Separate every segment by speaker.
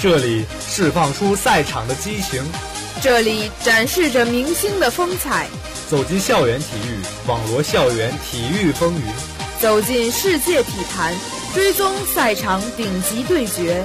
Speaker 1: 这里释放出赛场的激情，
Speaker 2: 这里展示着明星的风采。
Speaker 1: 走进校园体育，网罗校园体育风云；
Speaker 2: 走进世界体坛，追踪赛场顶级对决。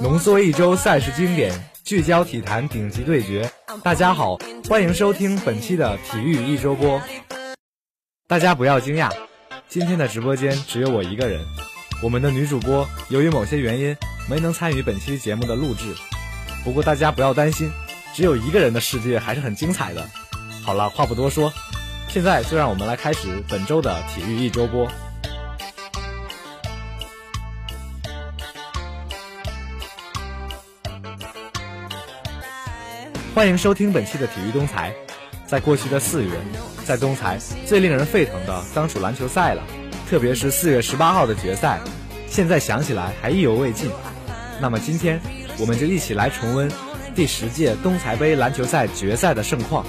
Speaker 1: 浓缩一周赛事经典，聚焦体坛顶级对决。大家好，欢迎收听本期的体育一周播。大家不要惊讶，今天的直播间只有我一个人。我们的女主播由于某些原因没能参与本期节目的录制。不过大家不要担心，只有一个人的世界还是很精彩的。好了，话不多说，现在就让我们来开始本周的体育一周播。欢迎收听本期的体育东财。在过去的四月，在东财最令人沸腾的当属篮球赛了，特别是四月十八号的决赛，现在想起来还意犹未尽。那么今天，我们就一起来重温第十届东财杯篮球赛决赛的盛况。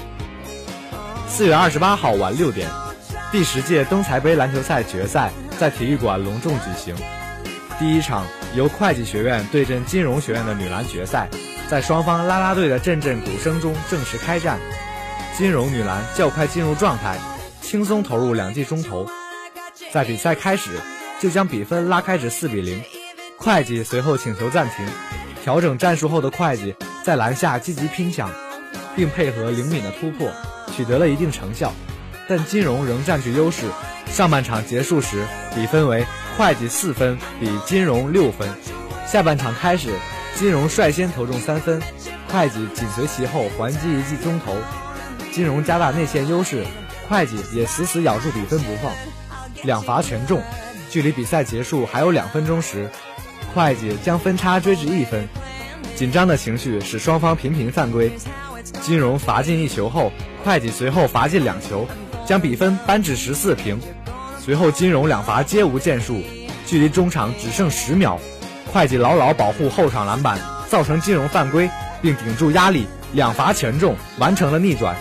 Speaker 1: 四月二十八号晚六点，第十届东财杯篮球赛决赛在体育馆隆重举行。第一场由会计学院对阵金融学院的女篮决赛。在双方啦啦队的阵阵鼓声中正式开战，金融女篮较快进入状态，轻松投入两记中投，在比赛开始就将比分拉开至四比零。会计随后请求暂停，调整战术后的会计在篮下积极拼抢，并配合灵敏的突破，取得了一定成效。但金融仍占据优势，上半场结束时比分为会计四分比金融六分。下半场开始。金融率先投中三分，会计紧随其后还击一记中投，金融加大内线优势，会计也死死咬住比分不放，两罚全中。距离比赛结束还有两分钟时，会计将分差追至一分。紧张的情绪使双方频频犯规，金融罚进一球后，会计随后罚进两球，将比分扳至十四平。随后金融两罚皆无建树，距离中场只剩十秒。会计牢牢保护后场篮板，造成金融犯规，并顶住压力，两罚全中，完成了逆转。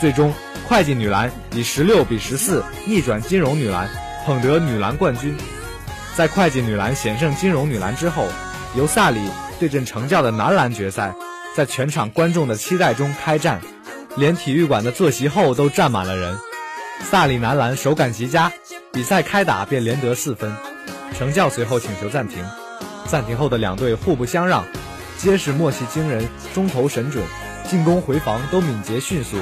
Speaker 1: 最终，会计女篮以十六比十四逆转金融女篮，捧得女篮冠军。在会计女篮险胜金融女篮之后，由萨里对阵成教的男篮决赛，在全场观众的期待中开战，连体育馆的坐席后都站满了人。萨里男篮手感极佳，比赛开打便连得四分，成教随后请求暂停。暂停后的两队互不相让，皆是默契惊人，中投神准，进攻回防都敏捷迅速，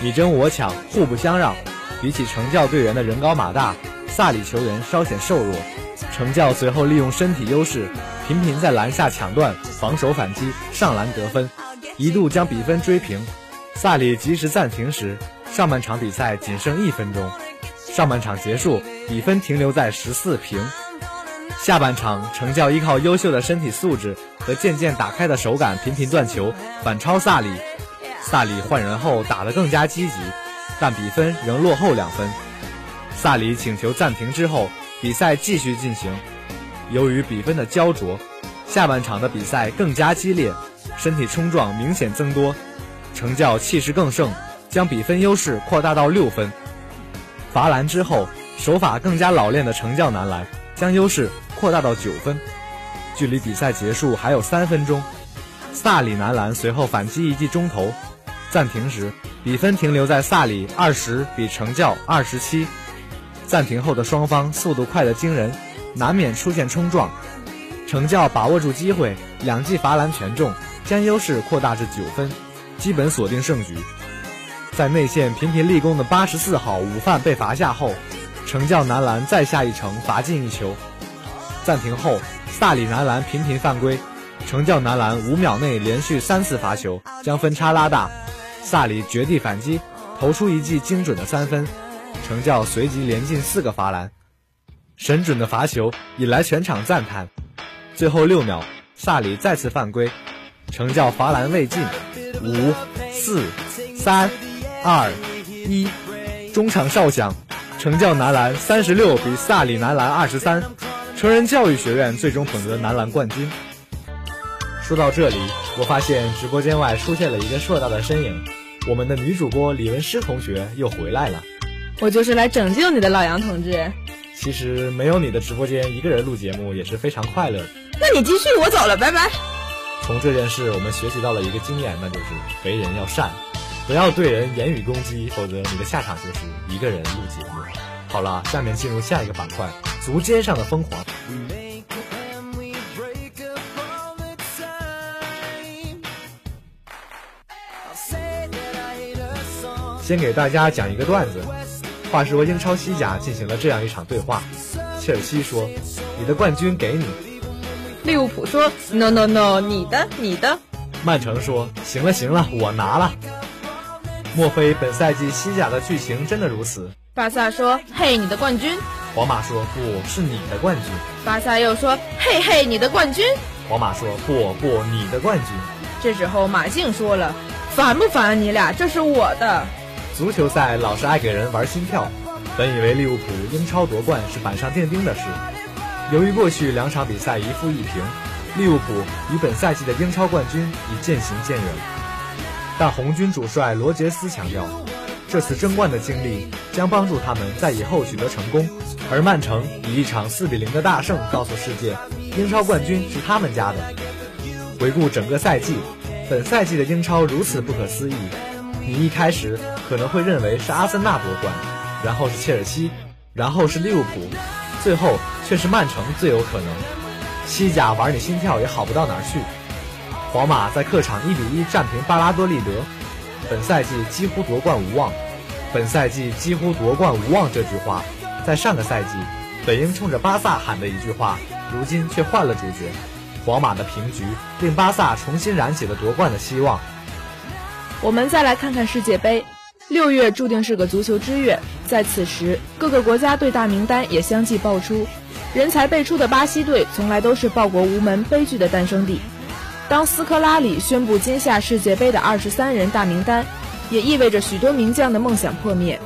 Speaker 1: 你争我抢，互不相让。比起成教队员的人高马大，萨里球员稍显瘦弱。成教随后利用身体优势，频频在篮下抢断、防守反击、上篮得分，一度将比分追平。萨里及时暂停时，上半场比赛仅剩一分钟。上半场结束，比分停留在十四平。下半场，成教依靠优秀的身体素质和渐渐打开的手感，频频断球，反超萨里。萨里换人后打得更加积极，但比分仍落后两分。萨里请求暂停之后，比赛继续进行。由于比分的焦灼，下半场的比赛更加激烈，身体冲撞明显增多。成教气势更盛，将比分优势扩大到六分。罚篮之后，手法更加老练的成教男篮将优势。扩大到九分，距离比赛结束还有三分钟。萨里男篮随后反击一记中投，暂停时比分停留在萨里二十比成教二十七。暂停后的双方速度快得惊人，难免出现冲撞。成教把握住机会，两记罚篮全中，将优势扩大至九分，基本锁定胜局。在内线频频立功的八十四号午饭被罚下后，成教男篮再下一城罚进一球。暂停后，萨里男篮频频犯规，成教男篮五秒内连续三次罚球，将分差拉大。萨里绝地反击，投出一记精准的三分，成教随即连进四个罚篮，神准的罚球引来全场赞叹。最后六秒，萨里再次犯规，成教罚篮未进，五、四、三、二、一，中场哨响，成教男篮三十六比萨里男篮二十三，成人教育学院最终捧得男篮冠军。说到这里，我发现直播间外出现了一个硕大的身影，我们的女主播李文诗同学又回来了。
Speaker 2: 我就是来拯救你的老杨同志。
Speaker 1: 其实没有你的直播间，一个人录节目也是非常快乐的。
Speaker 2: 那你继续，我走了，拜拜。
Speaker 1: 从这件事，我们学习到了一个经验，那就是为人要善，不要对人言语攻击，否则你的下场就是一个人录节目。好了，下面进入下一个板块，足尖上的疯狂。先给大家讲一个段子。话说英超西甲进行了这样一场对话，切尔西说：“你的冠军给你。”
Speaker 2: 利物浦说：“No No No，你的你的。”
Speaker 1: 曼城说：“行了行了，我拿了。”莫非本赛季西甲的剧情真的如此？
Speaker 2: 巴萨说：“嘿，你的冠军。”
Speaker 1: 皇马说：“不是你的冠军。”
Speaker 2: 巴萨又说：“嘿嘿，你的冠军。”
Speaker 1: 皇马说：“不不，你的冠军。”
Speaker 2: 这时候马竞说了：“烦不烦你俩？这是我的。”
Speaker 1: 足球赛老是爱给人玩心跳，本以为利物浦英超夺冠是板上钉钉的事，由于过去两场比赛一负一平，利物浦与本赛季的英超冠军已渐行渐远。但红军主帅罗杰斯强调，这次争冠的经历将帮助他们在以后取得成功。而曼城以一场四比零的大胜告诉世界，英超冠军是他们家的。回顾整个赛季，本赛季的英超如此不可思议。你一开始可能会认为是阿森纳夺冠，然后是切尔西，然后是利物浦，最后却是曼城最有可能。西甲玩你心跳也好不到哪儿去。皇马在客场一比一战平巴拉多利德，本赛季几乎夺冠无望。本赛季几乎夺冠无望这句话，在上个赛季本应冲着巴萨喊的一句话，如今却换了主角。皇马的平局令巴萨重新燃起了夺冠的希望。
Speaker 2: 我们再来看看世界杯，六月注定是个足球之月，在此时，各个国家队大名单也相继爆出，人才辈出的巴西队从来都是报国无门、悲剧的诞生地。当斯科拉里宣布今夏世界杯的二十三人大名单，也意味着许多名将的梦想破灭，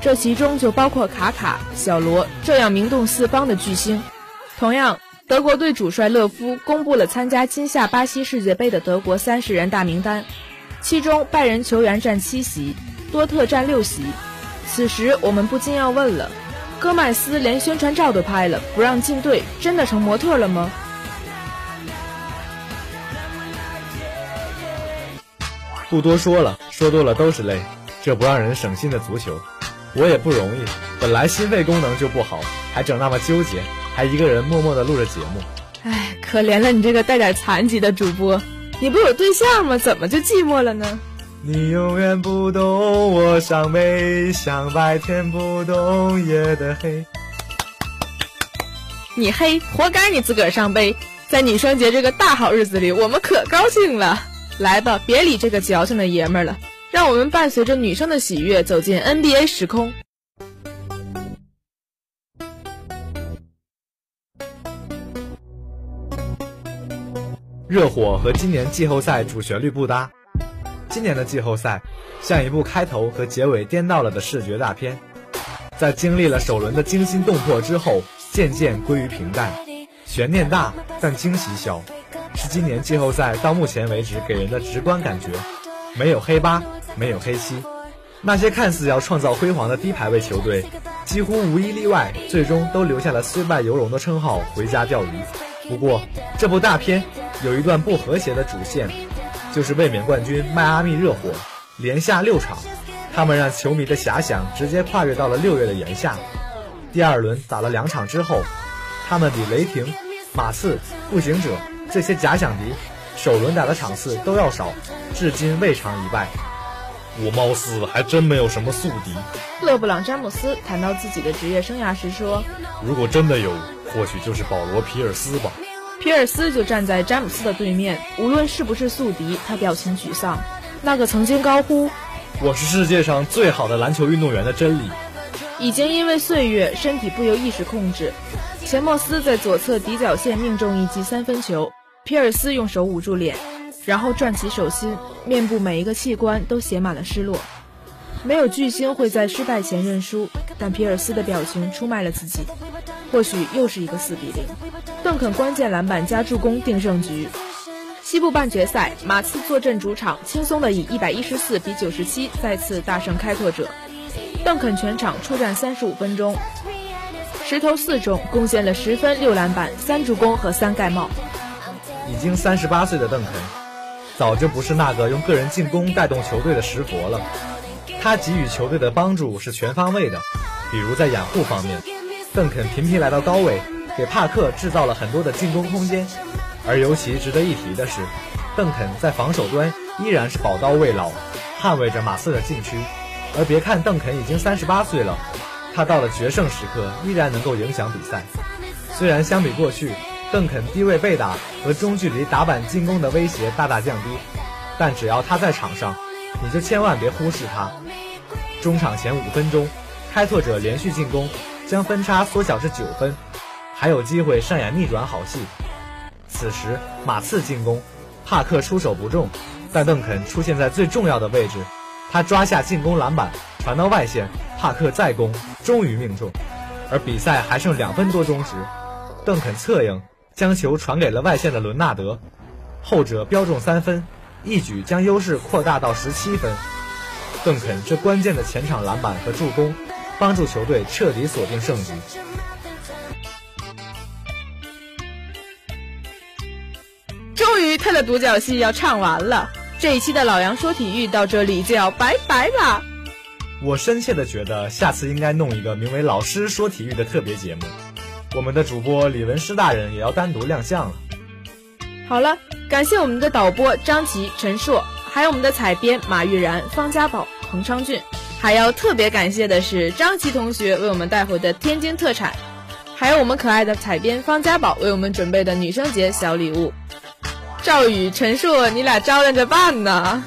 Speaker 2: 这其中就包括卡卡、小罗这样名动四方的巨星。同样，德国队主帅勒夫公布了参加今夏巴西世界杯的德国三十人大名单。其中拜仁球员占七席，多特占六席。此时我们不禁要问了：戈麦斯连宣传照都拍了，不让进队，真的成模特了吗？
Speaker 1: 不多说了，说多了都是泪。这不让人省心的足球，我也不容易。本来心肺功能就不好，还整那么纠结，还一个人默默的录着节目。
Speaker 2: 唉，可怜了你这个带点残疾的主播。你不有对象吗？怎么就寂寞了呢？
Speaker 1: 你永远不懂我伤悲，像白天不懂夜的黑。
Speaker 2: 你黑，活该你自个儿伤悲。在女生节这个大好日子里，我们可高兴了。来吧，别理这个矫情的爷们儿了，让我们伴随着女生的喜悦走进 NBA 时空。
Speaker 1: 热火和今年季后赛主旋律不搭。今年的季后赛像一部开头和结尾颠倒了的视觉大片，在经历了首轮的惊心动魄之后，渐渐归于平淡。悬念大，但惊喜小，是今年季后赛到目前为止给人的直观感觉。没有黑八，没有黑七，那些看似要创造辉煌的低排位球队，几乎无一例外，最终都留下了虽败犹荣的称号，回家钓鱼。不过，这部大片。有一段不和谐的主线，就是卫冕冠军迈阿密热火连下六场，他们让球迷的遐想直接跨越到了六月的炎夏。第二轮打了两场之后，他们比雷霆、马刺、步行者这些假想敌首轮打的场次都要少，至今未尝一败。我貌似还真没有什么宿敌。
Speaker 2: 勒布朗·詹姆斯谈到自己的职业生涯时说：“
Speaker 1: 如果真的有，或许就是保罗·皮尔斯吧。”
Speaker 2: 皮尔斯就站在詹姆斯的对面，无论是不是宿敌，他表情沮丧。那个曾经高呼“
Speaker 1: 我是世界上最好的篮球运动员”的真理，
Speaker 2: 已经因为岁月身体不由意识控制。钱莫斯在左侧底角线命中一记三分球，皮尔斯用手捂住脸，然后转起手心，面部每一个器官都写满了失落。没有巨星会在失败前认输，但皮尔斯的表情出卖了自己。或许又是一个四比零，邓肯关键篮板加助攻定胜局。西部半决赛，马刺坐镇主场，轻松的以一百一十四比九十七再次大胜开拓者。邓肯全场出战三十五分钟，十投四中，贡献了十分、六篮板、三助攻和三盖帽。
Speaker 1: 已经三十八岁的邓肯，早就不是那个用个人进攻带动球队的石佛了。他给予球队的帮助是全方位的，比如在掩护方面。邓肯频频来到高位，给帕克制造了很多的进攻空间。而尤其值得一提的是，邓肯在防守端依然是宝刀未老，捍卫着马刺的禁区。而别看邓肯已经三十八岁了，他到了决胜时刻依然能够影响比赛。虽然相比过去，邓肯低位被打和中距离打板进攻的威胁大大降低，但只要他在场上，你就千万别忽视他。中场前五分钟，开拓者连续进攻。将分差缩小至九分，还有机会上演逆转好戏。此时马刺进攻，帕克出手不中，但邓肯出现在最重要的位置，他抓下进攻篮板，传到外线，帕克再攻，终于命中。而比赛还剩两分多钟时，邓肯侧应，将球传给了外线的伦纳德，后者标中三分，一举将优势扩大到十七分。邓肯这关键的前场篮板和助攻。帮助球队彻底锁定胜局。
Speaker 2: 终于，他的独角戏要唱完了。这一期的老杨说体育到这里就要拜拜啦。
Speaker 1: 我深切的觉得，下次应该弄一个名为“老师说体育”的特别节目。我们的主播李文师大人也要单独亮相了。
Speaker 2: 好了，感谢我们的导播张琪、陈硕，还有我们的采编马玉然、方家宝、彭昌俊。还要特别感谢的是张琪同学为我们带回的天津特产，还有我们可爱的采编方家宝为我们准备的女生节小礼物。赵宇、陈硕，你俩招量着办呢。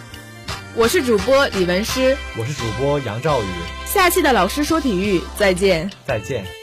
Speaker 2: 我是主播李文诗，
Speaker 1: 我是主播杨兆宇。
Speaker 2: 下期的老师说体育，再见，
Speaker 1: 再见。